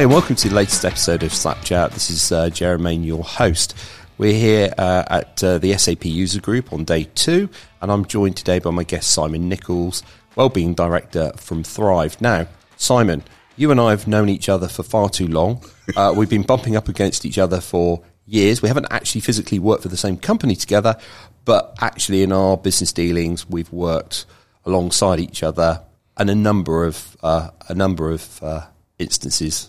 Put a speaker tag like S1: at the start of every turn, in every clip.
S1: Hi, and welcome to the latest episode of Slapchat. This is uh, Jeremy, your host. We're here uh, at uh, the SAP User Group on day two, and I'm joined today by my guest Simon Nichols, Wellbeing Director from Thrive. Now, Simon, you and I have known each other for far too long. Uh, we've been bumping up against each other for years. We haven't actually physically worked for the same company together, but actually in our business dealings, we've worked alongside each other and a number of uh, a number of uh, instances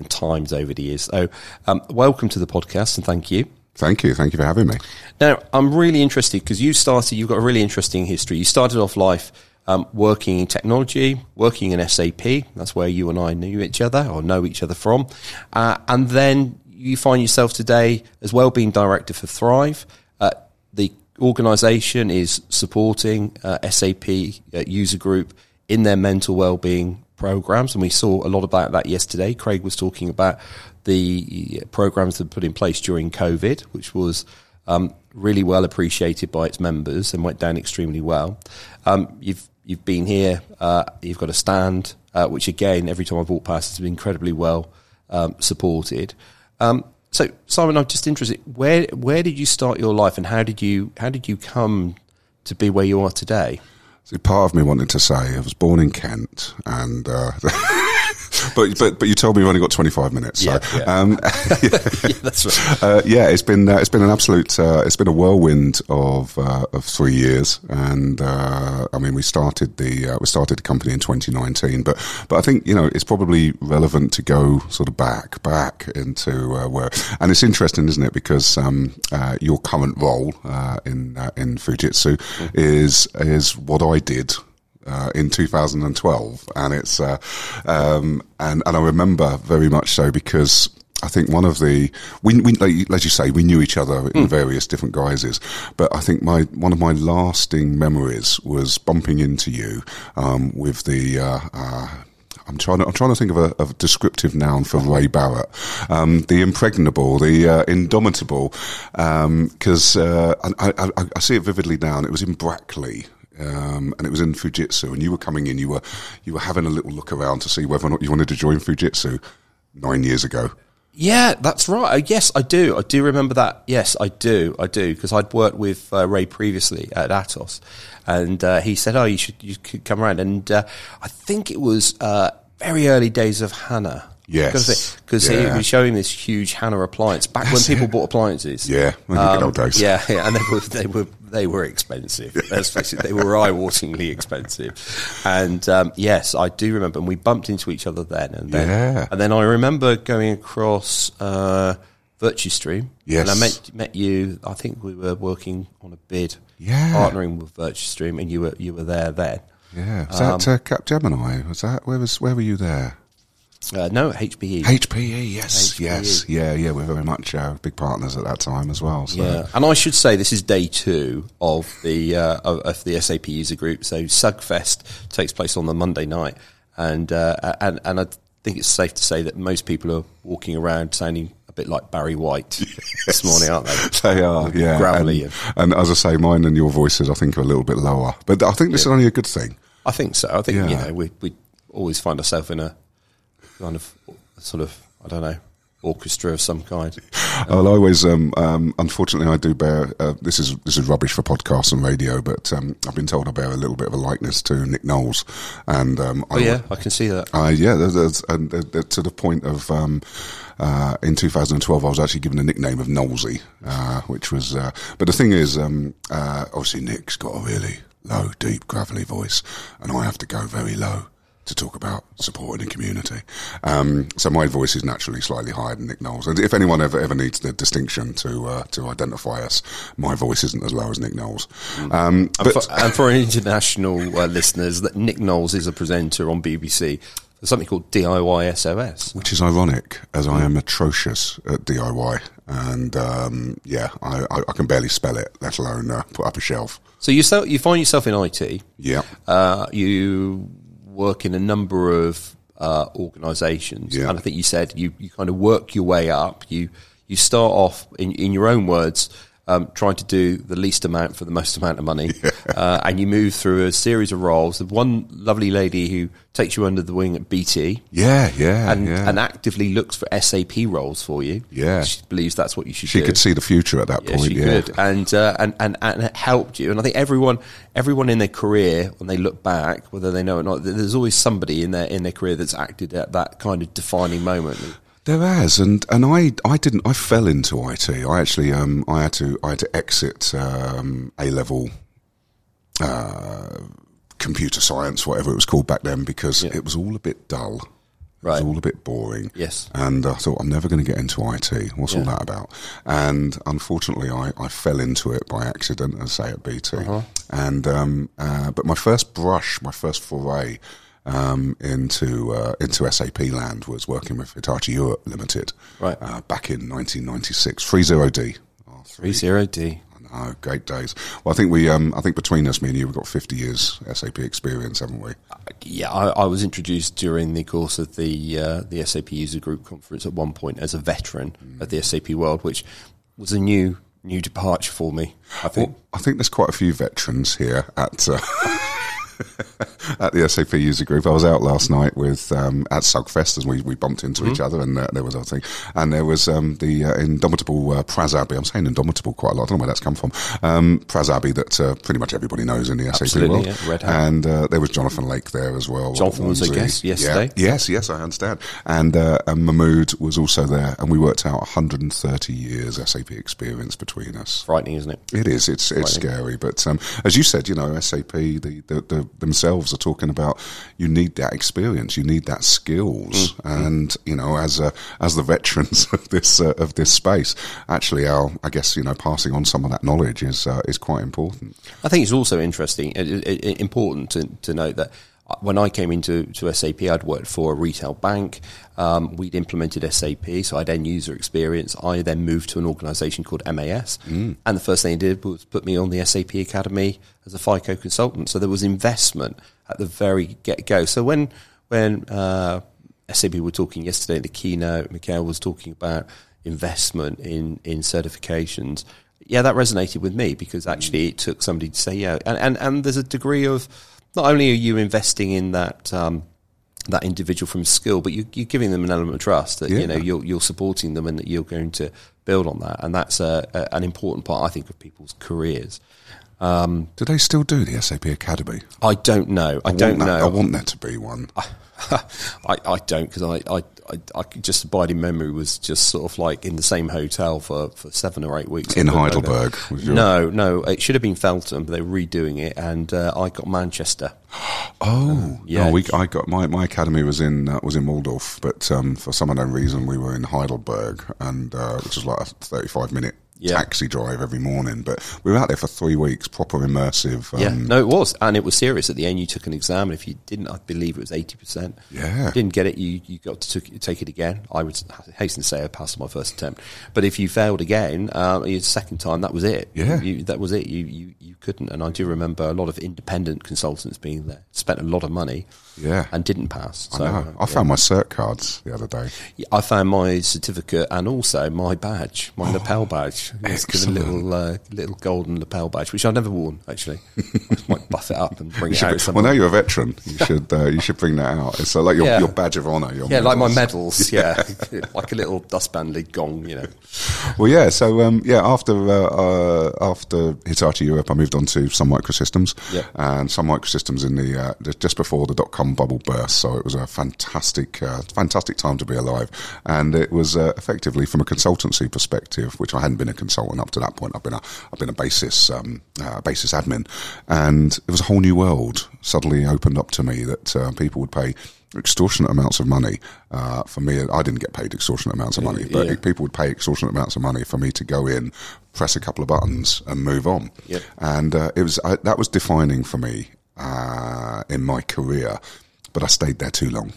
S1: and times over the years. So, um, welcome to the podcast and thank you.
S2: Thank you. Thank you for having me.
S1: Now, I'm really interested because you started. You've got a really interesting history. You started off life um, working in technology, working in SAP. That's where you and I knew each other or know each other from, uh, and then you find yourself today as well being director for Thrive. Uh, the organisation is supporting uh, SAP uh, user group in their mental well-being programs, and we saw a lot about that yesterday. Craig was talking about the programs that were put in place during COVID, which was um, really well appreciated by its members and went down extremely well. Um, you've you've been here. Uh, you've got a stand, uh, which again, every time I've walked past, has been incredibly well um, supported. Um, so, Simon, I'm just interested. Where where did you start your life, and how did you how did you come to be where you are today?
S2: See, part of me wanted to say I was born in Kent, and uh, but but but you told me you've only got 25 minutes. So,
S1: Yeah, yeah.
S2: Um,
S1: yeah, that's right.
S2: uh, yeah, it's been uh, it's been an absolute uh, it's been a whirlwind of uh, of three years, and uh, I mean we started the uh, we started the company in 2019, but but I think you know it's probably relevant to go sort of back back into uh, where, and it's interesting, isn't it? Because um, uh, your current role uh, in uh, in Fujitsu is is what I did uh, in 2012, and it's uh, um, and and I remember very much so because. I think one of the we, we like, as you say we knew each other in various different guises, but I think my one of my lasting memories was bumping into you um, with the. Uh, uh, I'm trying to I'm trying to think of a, of a descriptive noun for Ray Barrett, um, the impregnable, the uh, indomitable, because uh, I, I, I- I see it vividly now. And it was in Brackley, um, and it was in Fujitsu, and you were coming in. You were you were having a little look around to see whether or not you wanted to join Fujitsu nine years ago.
S1: Yeah, that's right. Uh, Yes, I do. I do remember that. Yes, I do. I do because I'd worked with uh, Ray previously at Atos, and uh, he said, "Oh, you should you could come around." And uh, I think it was uh, very early days of HANA.
S2: Yes.
S1: because he
S2: Yeah.
S1: was showing this huge HANA appliance back when people bought appliances.
S2: Yeah, the good old days.
S1: Yeah, yeah, and they were they were they were expensive. Let's face it, they were eye-wateringly expensive. And um, yes, I do remember. And we bumped into each other then, and then
S2: Yeah.
S1: and then I remember going across uh, Virtustream.
S2: Yes.
S1: and I met met you. I think we were working on a bid,
S2: Yeah.
S1: partnering with Virtustream, and you were you were there then.
S2: Yeah, was that uh, Capgemini? Was that where was where were you there?
S1: Uh, no, HPE.
S2: HPE, yes,
S1: HPE.
S2: yes, yeah, yeah. We're very much uh, big partners at that time as well. So.
S1: Yeah, and I should say this is day two of the uh, of, of the SAP user group. So Sugfest takes place on the Monday night, and uh, and and I think it's safe to say that most people are walking around sounding a bit like Barry White this morning, aren't they?
S2: They are, yeah.
S1: Gravelly.
S2: And, and as I say, mine and your voices, I think, are a little bit lower. But I think this is only a good thing.
S1: I think so. I think you know we we always find ourselves in a kind of sort of I don't know orchestra of some kind.
S2: I'll always, um, um, unfortunately, I do bear. Uh, this is this is rubbish for podcasts and radio, but um, I've been told I bear a little bit of a likeness to Nick Knowles, and um,
S1: Oh yeah, I can see that.
S2: Uh, yeah, there's, there's, and uh, to the point of um, uh, in 2012, I was actually given the nickname of Knowlesy, uh, which was. Uh, but the thing is, um, uh, obviously, Nick's got a really low, deep, gravelly voice, and I have to go very low to talk about supporting the community. Um, so my voice is naturally slightly higher than Nick Knowles. And if anyone ever ever needs the distinction to uh, to identify us, my voice isn't as low as Nick Knowles. Um,
S1: And
S2: but
S1: for, and for international uh, listeners, that Nick Knowles is a presenter on BBC something called DIY SOS.
S2: Which is ironic, as I am atrocious at DIY, and um, yeah, I, I, can barely spell it, let alone uh, put up a shelf.
S1: So you so, you find yourself in IT.
S2: Yeah,
S1: Uh, you work in a number of uh, organisations,
S2: Yeah.
S1: and I think you said you, you kind of work your way up. You you start off in in your own words um, trying to do the least amount for the most amount of money, uh, and you move through a series of roles. The one lovely lady who takes you under the wing at BT,
S2: Yeah, yeah,
S1: and,
S2: yeah.
S1: and actively looks for SAP roles for you.
S2: Yeah.
S1: she believes that's what you should
S2: she
S1: do.
S2: could see the future at that
S1: Yeah,
S2: point.
S1: she
S2: yeah,
S1: could, and, uh, and and and it helped you. And I think everyone, everyone in their career, when they look back, whether they know it or not, there's always somebody in their in their career that's acted at that kind of defining moment.
S2: There has, and and I I didn't I fell into IT. I actually um I had to I had to exit um, A level uh, computer science, whatever it was called back then, because
S1: Yeah.
S2: it was all a bit dull. It
S1: Right.
S2: was all a bit boring.
S1: Yes.
S2: And I thought, I'm never going to get into IT. What's all that about? And unfortunately, I, I fell into it by accident, as I say, at BT.
S1: Uh-huh.
S2: And, um, uh, but my first brush, my first foray, um, into, uh, into SAP land was working with Hitachi Europe Limited.
S1: Right.
S2: Uh, back in 1996. 30D. Oh,
S1: Three zero D.
S2: Oh, great days. Well, I think we, um, I think between us, me and you, we've got 50 years SAP experience, haven't we?
S1: Yeah, I, I was introduced during the course of the uh, the SAP User Group conference at one point as a veteran of the SAP world, which was a new new departure for me. I think.
S2: Well, I think there's quite a few veterans here at uh, at the SAP user group. I was out last night with um, at Sugfest as we, we bumped into
S1: Mm-hmm.
S2: each other, and uh, there was our thing, and there was um, the uh, indomitable uh, Prazabi. I'm saying indomitable quite a lot. I don't know where that's come from. Um, Prazabi that uh, pretty much everybody knows in the SAP
S1: Absolutely,
S2: world.
S1: yeah, Red Hat.
S2: And uh, there was Jonathan Lake there as well.
S1: Jonathan was a guest yesterday.
S2: Yeah. Yes, yes, I understand. And, uh, and Mahmood was also there, and we worked out 130 years SAP experience between us.
S1: frightening, isn't it?
S2: It is. It's it's scary, but um, as you said, you know, SAP the, the, the themselves are talking about you need that experience, you need that skills, and you know, as a, as the veterans of this uh, of this space, actually, our I guess you know, passing on some of that knowledge is uh, is quite important.
S1: I think it's also interesting, important to, to note that when I came into to SAP, I'd worked for a retail bank. Um, we'd implemented SAP, so I had end user experience. I then moved to an organisation called MAS, and the first thing they did was put me on the SAP Academy as a FICO consultant. So there was investment at the very get go. So when when uh, SAP were talking yesterday in the keynote, Mikhail was talking about investment in in certifications. Yeah, that resonated with me because actually it took somebody to say, yeah, and and, and there's a degree of not only are you investing in that um, that individual from skill, but you, you're giving them an element of trust that
S2: Yeah.
S1: you know you're you're supporting them and that you're going to build on that, and that's a, a, an important part, I think, of people's careers.
S2: Do they still do the SAP Academy?
S1: I don't know. I, don't
S2: want that-
S1: know.
S2: I want there to be one.
S1: I, I don't because I, I, I, I just abide in memory was just sort of like in the same hotel for, for seven or eight weeks
S2: In
S1: I don't know.
S2: Heidelberg, was your-
S1: No, no, it should have been Feltham, but they're redoing it, and uh, I got Manchester.
S2: Oh,
S1: yeah.
S2: No, we, I got my, my academy was in uh, was in Walldorf, but um, for some unknown reason we were in Heidelberg, and uh, which was like a thirty five minute
S1: Yeah.
S2: taxi drive every morning. But we were out there for three weeks, proper immersive. Um,
S1: yeah, no, it was, and it was serious. At the end, you took an exam, and if you didn't, I believe it was eighty percent.
S2: Yeah.
S1: didn't get it, you you got to took, take it again. I would hasten to say I passed my first attempt, but if you failed again, uh, your second time, that was it.
S2: Yeah.
S1: you, that was it. You, you you couldn't. And I do remember a lot of independent consultants being there, spent a lot of money,
S2: Yeah.
S1: and didn't pass. So
S2: I know. I found my cert cards the other day.
S1: yeah, I found my certificate and also my badge, my lapel badge. It's got a little uh, little golden lapel badge, which I've never worn actually. I might buff it up and bring it out.
S2: be- well, now you're a veteran. You should uh, you should bring that out. It's uh, like your,
S1: Yeah.
S2: your badge of honour. Your
S1: yeah, like my
S2: medals.
S1: medals. Yeah, like a little dustband lid gong. You know.
S2: Well, yeah. So, um, yeah, after uh, uh, after Hitachi Europe, I moved on to Sun Microsystems,
S1: Yep.
S2: and Sun Microsystems in the uh, just- just before the dot com bubble burst. So it was a fantastic, uh, fantastic time to be alive, and it was uh, effectively from a consultancy perspective, which I hadn't been a consultant up to that point. I've been a I've been a basis um, uh, basis admin, and it was a whole new world suddenly opened up to me that uh, people would pay extortionate amounts of money uh, for me. I didn't get paid extortionate amounts of money, but
S1: Yeah.
S2: people would pay extortionate amounts of money for me to go in, press a couple of buttons, and move on.
S1: Yep.
S2: And uh, it was I, that was defining for me uh, in my career. But I stayed there too long.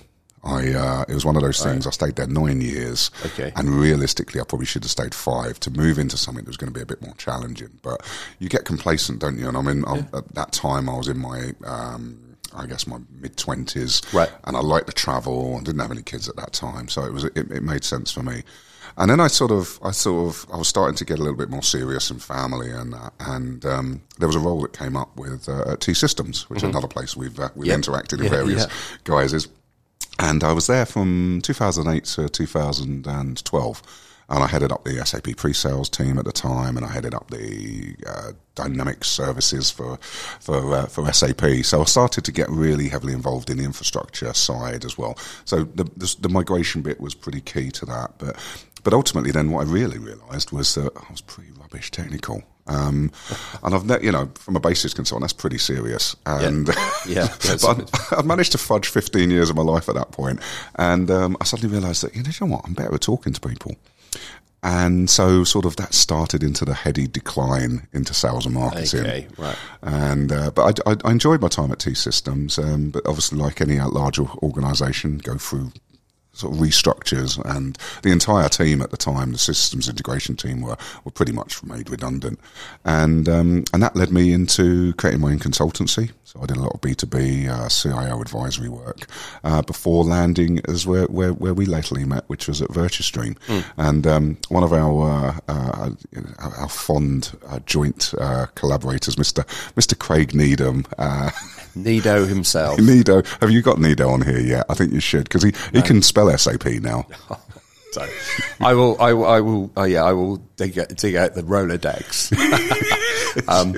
S2: I uh, it was one of those things. I stayed there nine years,
S1: Okay.
S2: and realistically, I probably should have stayed five to move into something that was going to be a bit more challenging. But you get complacent, don't you? And I mean, I, at that time, I was in my um, I guess my mid twenties,
S1: Right.
S2: And I liked to travel and didn't have any kids at that time, so it was it, it made sense for me. And then I sort of, I sort of, I was starting to get a little bit more serious in family, and uh, and um, there was a role that came up with uh, T Systems, which is another place we've uh, we've
S1: Yep.
S2: interacted in
S1: Yeah,
S2: various
S1: yeah.
S2: guises, and I was there from 2008 to 2012. And I headed up the SAP pre-sales team at the time, and I headed up the uh, Dynamics services for for uh, for SAP. So I started to get really heavily involved in the infrastructure side as well. So the, the the migration bit was pretty key to that. But but ultimately, then what I really realised was that I was pretty rubbish technical. Um, and I've, ne- you know, from a basis consultant, that's pretty serious. And
S1: Yeah, that's
S2: but I managed to fudge 15 years of my life at that point, and um, I suddenly realised that you know, you know what, I'm better at talking to people. And so, sort of, that started into the heady decline into sales and marketing.
S1: Okay, right.
S2: And uh, but I, I, I enjoyed my time at T Systems, um, but obviously, like any larger organisation, go through sort of restructures, and the entire team at the time, the systems integration team, were were pretty much made redundant, and um, and that led me into creating my own consultancy. So I did a lot of B two B CIO advisory work uh, before landing as where, where where we lately met, which was at Virtustream, and um, one of our uh, uh, our fond uh, joint uh, collaborators, Mister Mister Craig Needham. Uh,
S1: Nido himself.
S2: Nido, have you got Nido on here yet? I think you should because he, he can spell SAP now.
S1: So I will, I will, I will, oh yeah, I will dig, out- dig out the Rolodex um,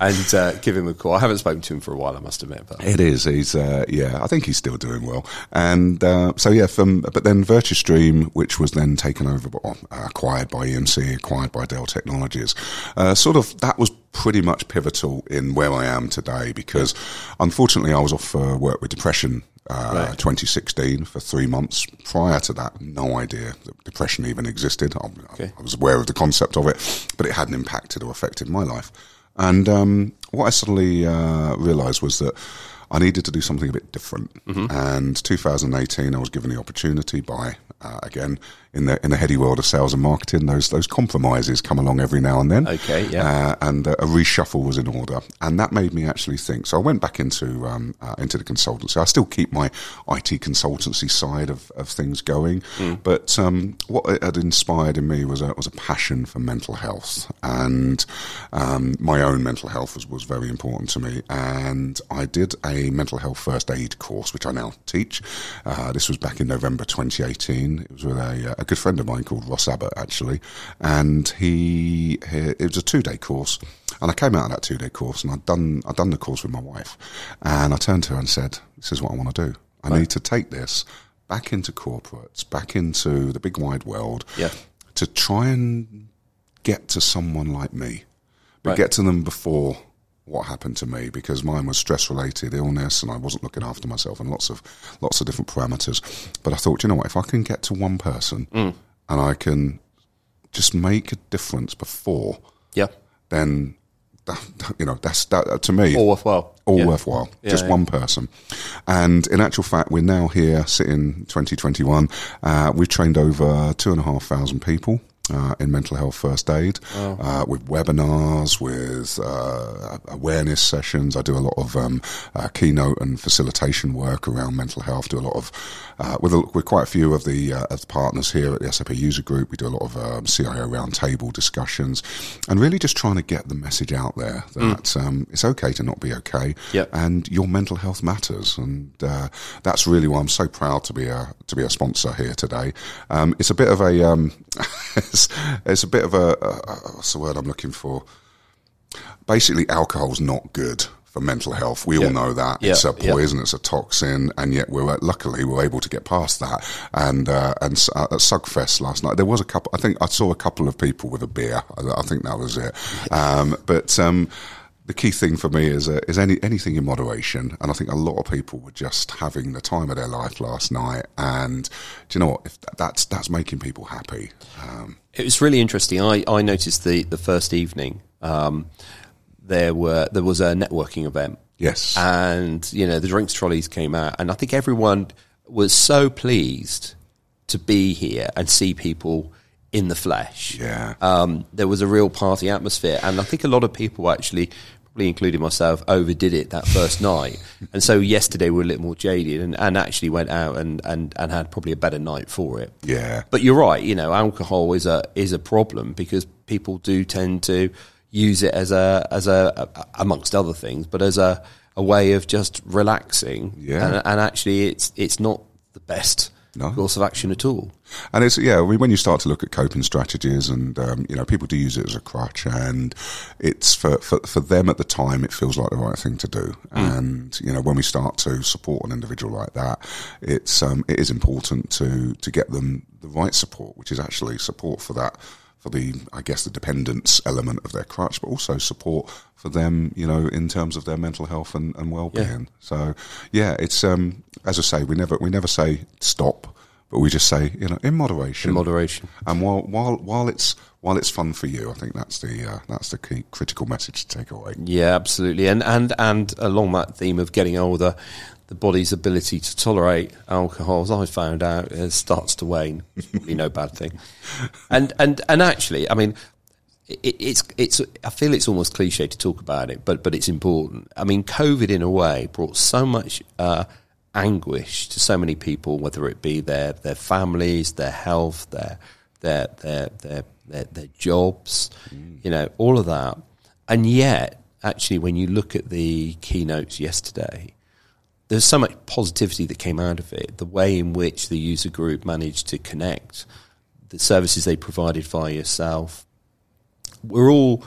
S1: and uh, give him a call. I haven't spoken to him for a while, I must admit. But
S2: It is. He's uh, yeah. I think he's still doing well. And uh, so yeah. From but then Virtustream, which was then taken over, by, uh, acquired by EMC, acquired by Dell Technologies. Uh, sort of that was pretty much pivotal in where I am today because unfortunately I was off for work with depression. Uh,
S1: Right.
S2: 2016 for three months. Prior to that, no idea that depression even existed. I,
S1: Okay.
S2: I was aware of the concept of it, but it hadn't impacted or affected my life. And um, what I suddenly uh, realised was that I needed to do something a bit different. And 2018, I was given the opportunity by, uh, again, in the in the heady world of sales and marketing, those those compromises come along every now and then.
S1: Okay, yeah.
S2: Uh, and uh, a reshuffle was in order, and that made me actually think. So I went back into um, uh, into the consultancy. I still keep my IT consultancy side of, of things going, but um, what it had inspired in me was a was a passion for mental health, and um, my own mental health was, was very important to me. And I did a mental health first aid course, which I now teach. Uh, this was back in November 2018. It was with a, a good friend of mine called Ross Abbott, actually, and he, he it was a two day course. And I came out of that two day course, and I'd done I'd done the course with my wife, and I turned to her and said, "This is what I want to do. I need to take this." Back into corporates, back into the big wide world,
S1: Yeah.
S2: to try and get to someone like me, but
S1: Right.
S2: get to them before what happened to me because mine was stress related illness and I wasn't looking after myself and lots of lots of different parameters. But I thought, you know what, if I can get to one person
S1: Mm.
S2: and I can just make a difference before,
S1: yeah,
S2: then that, you know that's that to me
S1: all worthwhile.
S2: all
S1: Yeah.
S2: worthwhile. just
S1: yeah.
S2: one person. And in actual fact, we're now here sitting 2021. Uh, we've trained over two and a half thousand people. Uh, in mental health first aid, uh, with webinars, with uh, awareness sessions. I do a lot of um, uh, keynote and facilitation work around mental health. Do a lot of uh, with a, with quite a few of the uh, of the partners here at the SAP User Group. We do a lot of um, CIO roundtable discussions, and really just trying to get the message out there that um, it's okay to not be okay,
S1: Yep.
S2: and your mental health matters, and uh, that's really why I'm so proud to be a to be a sponsor here today. Um, it's a bit of a um, it's, it's a bit of a, a, what's the word I'm looking for? Basically, alcohol's not good for mental health. We
S1: Yeah.
S2: all know that
S1: Yeah,
S2: it's a
S1: yeah.
S2: poison, it's a toxin, and yet we're luckily we're able to get past that. And uh, and uh, at Sugfest last night, there was a couple. I think I saw a couple of people with a beer. I, I think that was it. Um, but um, the key thing for me is uh, is any anything in moderation, and I think a lot of people were just having the time of their life last night. And do you know what? If that, that's that's making people happy. Um,
S1: It was really interesting. I, I noticed the, the first evening um, there were there was a networking event,
S2: yes,
S1: and you know the drinks trolleys came out, and I think everyone was so pleased to be here and see people in the flesh.
S2: Yeah.
S1: um, there was a real party atmosphere, and I think a lot of people actually probably including myself, overdid it that first night. And so yesterday we were a little more jaded and, and actually went out and, and, and had probably a better night for it.
S2: Yeah.
S1: But you're right, you know, alcohol is a is a problem because people do tend to use it as a as a amongst other things, but as a, a way of just relaxing.
S2: Yeah.
S1: And, and actually it's it's not the best
S2: No.
S1: course of action at all.
S2: And it's yeah, I mean, when you start to look at coping strategies, and um, you know, people do use it as a crutch, and it's for, for for them at the time, it feels like the right thing to do. And you know, when we start to support an individual like that, it's um, it is important to to get them the right support, which is actually support for that for the I guess the dependence element of their crutch, but also support for them, you know, in terms of their mental health and, and well being. So yeah, it's um, as I say, we never we never say stop. But we just say, you know, in moderation.
S1: In moderation.
S2: And while while while it's while it's fun for you, I think that's the uh, that's the key critical message to take away.
S1: Yeah, absolutely. And and and along that theme of getting older, the body's ability to tolerate alcohol, as I found out, uh, starts to wane. It's probably no bad thing. And and and actually, I mean, it, it's it's. I feel it's almost cliche to talk about it, but but it's important. I mean, COVID in a way brought so much. Uh, anguish to so many people, whether it be their, their families, their health, their their their their their, their jobs, you know, all of that. And yet, actually, when you look at the keynotes yesterday, there's so much positivity that came out of it. The way in which the user group managed to connect, the services they provided via yourself, we're all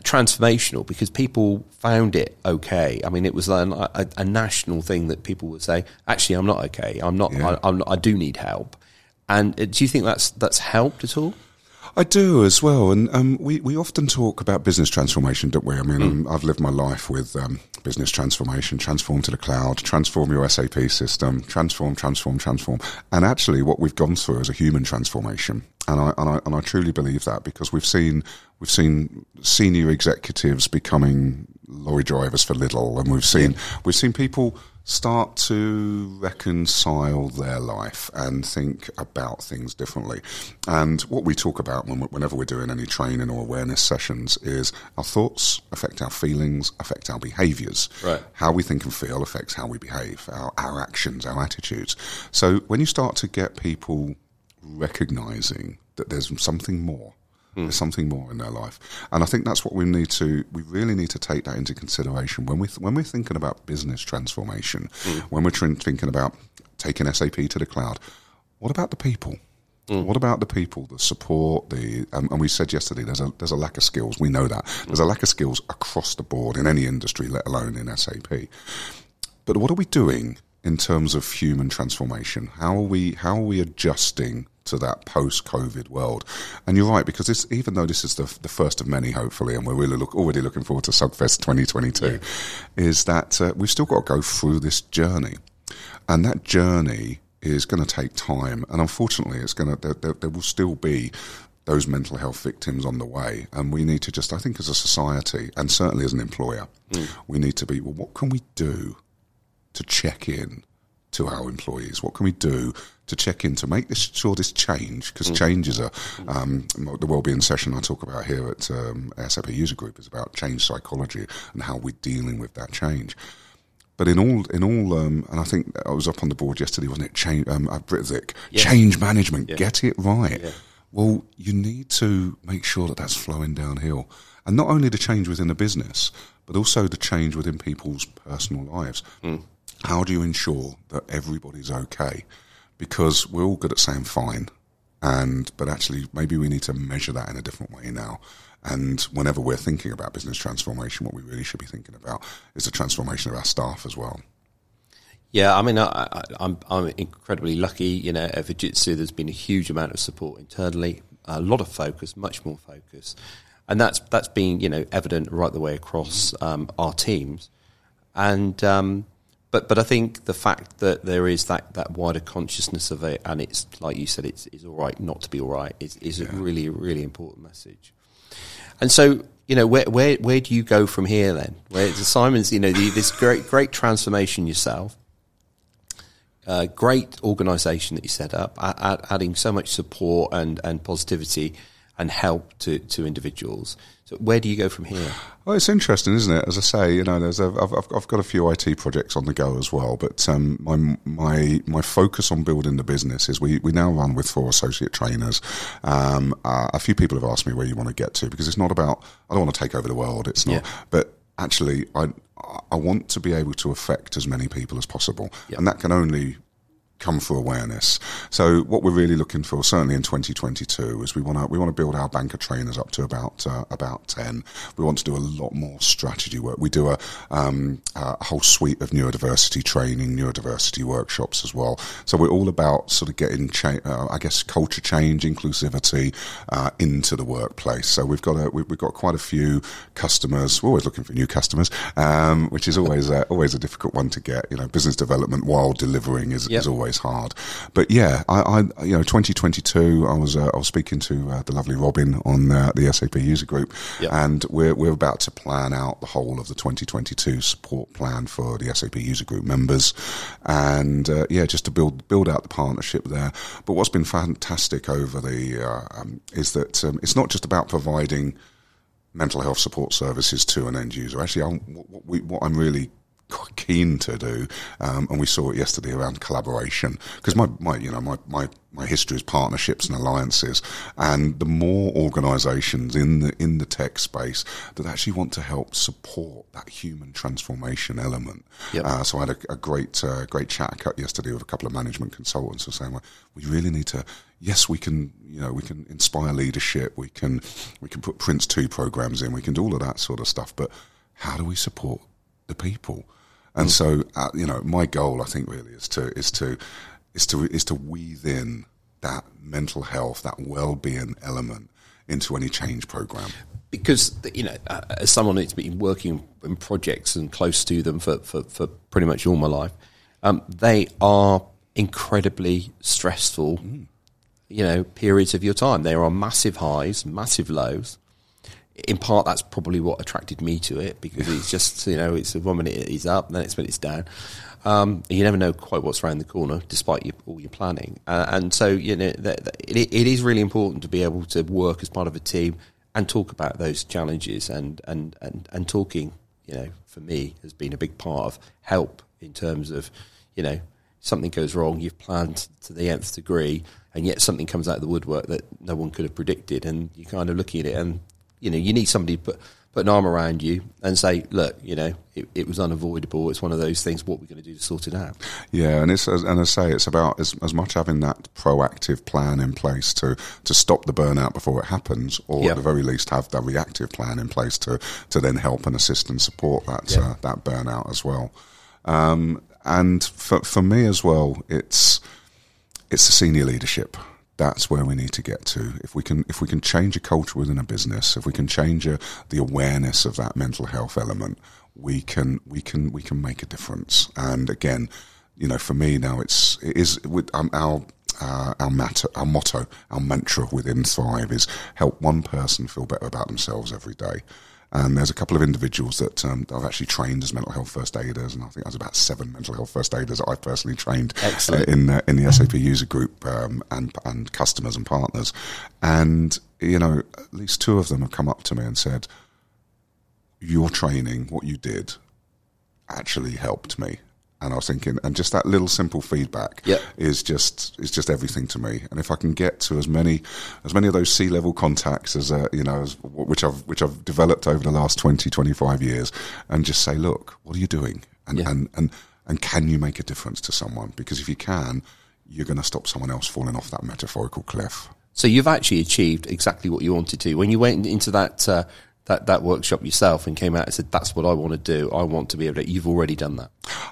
S1: transformational because people found it okay. I mean, it was an, a, a national thing that people would say, "Actually, I'm not okay. I'm not.
S2: Yeah.
S1: I, I'm not, I do need help." And uh, do you think that's that's helped at all?
S2: I do as well, and um, we we often talk about business transformation, don't we? I mean, um, I've lived my life with um, business transformation, transform to the cloud, transform your SAP system, transform, transform, transform, and actually, what we've gone through is a human transformation, and I and I and I truly believe that because we've seen we've seen senior executives becoming lorry drivers for Lidl, and we've seen we've seen people start to reconcile their life and think about things differently. And what we talk about when, whenever we're doing any training or awareness sessions is our thoughts affect our feelings, affect our behaviors.
S1: Right.
S2: How we think and feel affects how we behave, our, our actions, our attitudes. So when you start to get people recognizing that there's something more, hmm. there's something more in their life, and I think that's what we need to. We really need to take that into consideration when we th- when we're thinking about business transformation, hmm. when we're trin- thinking about taking SAP to the cloud. What about the people? Hmm. What about the people, the support, the um, and we said yesterday there's a there's a lack of skills. We know that there's a lack of skills across the board in any industry, let alone in SAP. But what are we doing in terms of human transformation? How are we how are we adjusting to that post-COVID world? And you're right because this, even though this is the the first of many, hopefully, and we're really look, already looking forward to Sugfest 2022, is that uh, we've still got to go through this journey, and that journey is going to take time, and unfortunately, it's going to there, there, there will still be those mental health victims on the way. And we need to just, I think, as a society, and certainly as an employer, we need to be, well, what can we do to check in to our employees? What can we do to check in to make this sure this change? Because change is a um, the wellbeing session I talk about here at um, SAP User Group is about change psychology and how we're dealing with that change. But in all, in all, um, and I think I was up on the board yesterday, wasn't it? Change, um, at Britvic, change management,
S1: Yeah.
S2: get it right.
S1: Yeah.
S2: Well, you need to make sure that that's flowing downhill, and not only the change within the business, but also the change within people's personal lives. How do you ensure that everybody's okay? Because we're all good at saying fine, and but actually maybe we need to measure that in a different way now. And whenever we're thinking about business transformation, what we really should be thinking about is the transformation of our staff as well.
S1: Yeah, I mean, I, I'm incredibly lucky. You know, at Fujitsu, there's been a huge amount of support internally, a lot of focus, much more focus, and that's that's been you know evident right the way across um, our teams. And um, but but I think the fact that there is that, that wider consciousness of it, and it's like you said, it's is all right not to be all right, is is a really really important message. And so, you know, where where where do you go from here then? Where Simon's, you know, the, this great great transformation yourself, uh, great organisation that you set up, a- a- adding so much support and and positivity, and help to, to individuals. So where do you go from here?
S2: Well, it's interesting, isn't it? As I say, you know, there's a, I've, I've got a few IT projects on the go as well, but um, my my my focus on building the business is we, we now run with four associate trainers. Um, uh, a few people have asked me where you want to get to because it's not about I don't want to take over the world. It's not, yeah. but actually I I want to be able to affect as many people as possible, yep. and that can only come for awareness. So what we're really looking for, certainly in 2022, is we want to we want to build our banker trainers up to about uh, about 10. We want to do a lot more strategy work. We do a, um, a whole suite of neurodiversity training, neurodiversity workshops as well. So we're all about sort of getting, cha- uh, I guess, culture change, inclusivity uh, into the workplace. So we've got a we, have got quite a few customers. We're always looking for new customers, um, which is always always a difficult one to get. You know, business development while delivering is, yep. is always always hard. But yeah, I, I you know, 2022, I was uh, I was speaking to uh, the lovely Robin on uh, the SAP user group, and we're we're about to plan out the whole of the 2022 support plan for the SAP user group members, and uh, yeah, just to build build out the partnership there. But what's been fantastic over the uh, um, is that um, it's not just about providing mental health support services to an end user. Actually, I'm, what, we, what I'm really keen to do, um, and we saw it yesterday around collaboration. Because my, my, you know, my, my, my history is partnerships and alliances, and the more organisations in the in the tech space that actually want to help support that human transformation element. Yep. Uh, so I had a, a great uh, great chat yesterday with a couple of management consultants who were saying, well, we really need to. Yes, we can. You know, we can inspire leadership. We can we can put Prince Two programs in. We can do all of that sort of stuff. But how do we support the people? And mm. so, uh, you know, my goal, I think, really is to is to is to is to weave in that mental health, that well-being element into any change program.
S1: Because you know, uh, as someone who's been working in projects and close to them for for, for pretty much all my life, um, they are incredibly stressful. Mm. You know, periods of your time. There are massive highs, massive lows in part, that's probably what attracted me to it because it's just you know it's one minute it's up, then it's when it's down. Um, you never know quite what's around the corner, despite your, all your planning. Uh, and so, you know, it, it is really important to be able to work as part of a team and talk about those challenges. And, and, and, and talking, you know, for me has been a big part of help in terms of, you know, something goes wrong, you've planned to the nth degree, and yet something comes out of the woodwork that no one could have predicted, and you're kind of looking at it, and you know, you need somebody to put, put an arm around you and say, look, you know, it, it was unavoidable. It's one of those things. What we're going to do to sort it out?
S2: Yeah, and it's and I say it's about as, as much having that proactive plan in place to to stop the burnout before it happens, or yep. at the very least have that reactive plan in place to to then help and assist and support that yep. uh, that burnout as well. Um, and for for me as well, it's it's the senior leadership that's where we need to get to. If we can, if we can change a culture within a business, if we can change a, the awareness of that mental health element, we can, we can, we can make a difference. And again, you know, for me now, it's it is with um, our uh, our, mat- our motto, our mantra within Thrive is help one person feel better about themselves every day. And there's a couple of individuals that um, I've actually trained as mental health first aiders, and I think there's about seven mental health first aiders that I've personally trained uh, in uh, in the SAP user group um, and and customers and partners. And you know, at least two of them have come up to me and said, "Your training, what you did, actually helped me." And I was thinking, and just that little simple feedback yep. is just is just everything to me. And if I can get to as many as many of those C-level contacts as uh, you know, as, which I've which I've developed over the last 20, 25 years, and just say, look, what are you doing, and yeah. and and and can you make a difference to someone? Because if you can, you're going to stop someone else falling off that metaphorical cliff.
S1: So you've actually achieved exactly what you wanted to when you went into that. Uh, that, that workshop yourself and came out and said, "That's what I want to do. I want to be able to." You've already done that.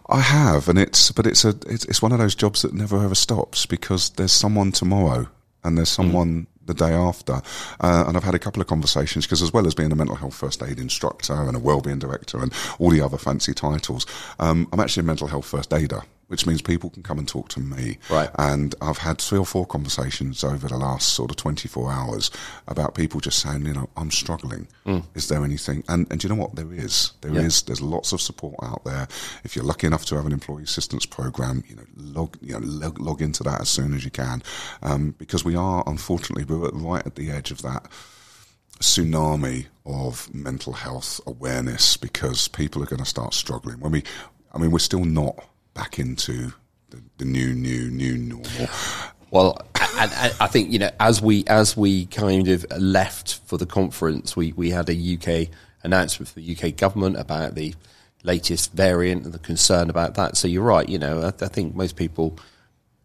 S2: I have, and it's but it's a it's, it's one of those jobs that never ever stops because there's someone tomorrow and there's mm. someone. Mm. The day after, uh, and I've had a couple of conversations because, as well as being a mental health first aid instructor and a wellbeing director and all the other fancy titles, um, I'm actually a mental health first aider which means people can come and talk to me.
S1: Right.
S2: And I've had three or four conversations over the last sort of 24 hours about people just saying, you know, I'm struggling. Is there anything? And, and do you know what? There is. There
S1: Yeah.
S2: is. There's lots of support out there. If you're lucky enough to have an employee assistance program, you know, log, you know, log, log into that as soon as you can. Um, because we are, unfortunately, we're right at the edge of that tsunami of mental health awareness because people are going to start struggling. When we, I mean, we're still not back into the, the new, new, new normal.
S1: Well, and, and I think you know, as we as we kind of left for the conference, we we had a UK announcement from the UK government about the latest variant and the concern about that. So you're right. You know, I, I think most people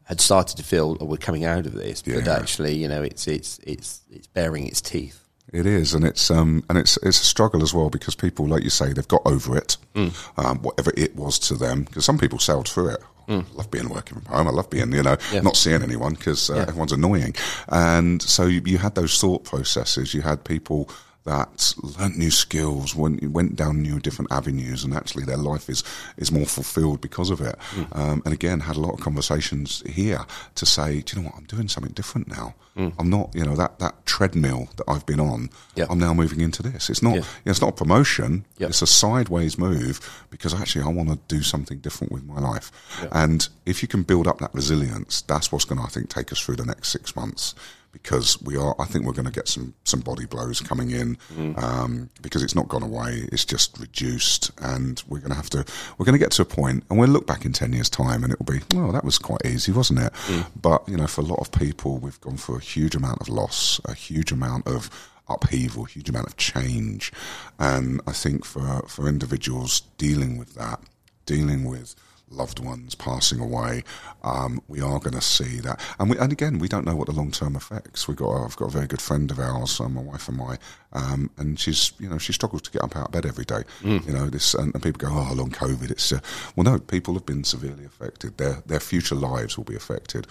S1: had started to feel oh, we're coming out of this, but
S2: Yeah.
S1: actually, you know, it's it's it's it's bearing its teeth.
S2: It is, and it's um, and it's it's a struggle as well because people, like you say, they've got over it, um, whatever it was to them. Because some people sailed through it. I love being working from home. I love being, you know,
S1: Yeah.
S2: not seeing anyone because uh,
S1: Yeah.
S2: everyone's annoying. And so you, you had those thought processes. You had people that learnt new skills, went went down new different avenues, and actually their life is is more fulfilled because of it. Um, and again, had a lot of conversations here to say, do you know what? I'm doing something different now. I'm not, you know, that that treadmill that I've been on.
S1: Yeah.
S2: I'm now moving into this. It's not,
S1: Yeah.
S2: you know, it's not a promotion.
S1: Yeah.
S2: It's a sideways move because actually I want to do something different with my life. And if you can build up that resilience, that's what's going to, I think, take us through the next six months. Because we are, I think we're going to get some some body blows coming in um, because it's not gone away. It's just reduced, and we're going to have to. We're going to get to a point, and we'll look back in ten years' time, and it will be, oh, that was quite easy, wasn't it? But you know, for a lot of people, we've gone through a huge amount of loss, a huge amount of upheaval, huge amount of change. And I think for, for individuals dealing with that, dealing with loved ones passing away, um, we are going to see that. And, we, and again, we don't know what the long term effects. We got I've got a very good friend of ours, uh, my wife and I, um, and she's you know she struggles to get up out of bed every day. You know this, and, and people go, oh, long COVID. It's uh, well, no, people have been severely affected. Their their future lives will be affected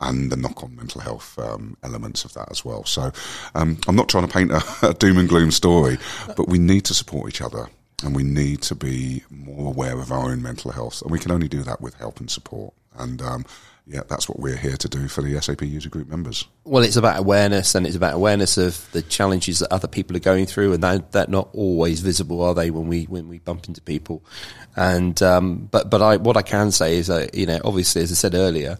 S2: and the knock-on mental health um, elements of that as well. So um, I'm not trying to paint a, a doom and gloom story, but we need to support each other and we need to be more aware of our own mental health, and we can only do that with help and support. And um, yeah, that's what we're here to do for the SAP user group members.
S1: Well, it's about awareness, and it's about awareness of the challenges that other people are going through, and that they're not always visible, are they? When we when we bump into people, and um, but but I what I can say is that you know obviously as I said earlier,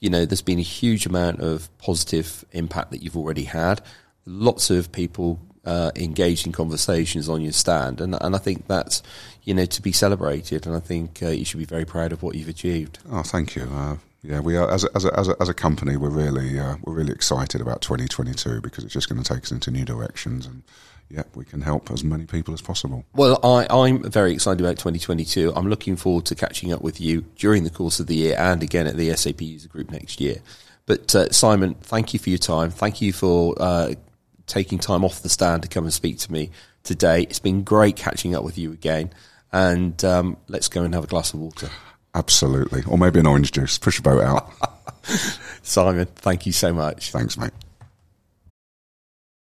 S1: you know there's been a huge amount of positive impact that you've already had. Lots of people uh, engaged in conversations on your stand, and and I think that's you know to be celebrated, and I think uh, you should be very proud of what you've achieved.
S2: Oh, thank you. Uh, yeah, we are as a, as a, as a, as a company. We're really uh, we're really excited about 2022 because it's just going to take us into new directions, and yeah, we can help as many people as possible.
S1: Well, I, I'm very excited about 2022. I'm looking forward to catching up with you during the course of the year and again at the SAP User Group next year. But uh, Simon, thank you for your time. Thank you for uh, taking time off the stand to come and speak to me today. It's been great catching up with you again. And um, let's go and have a glass of water.
S2: Absolutely, or maybe an orange juice. Push a boat out.
S1: Simon, thank you so much.
S2: Thanks, mate.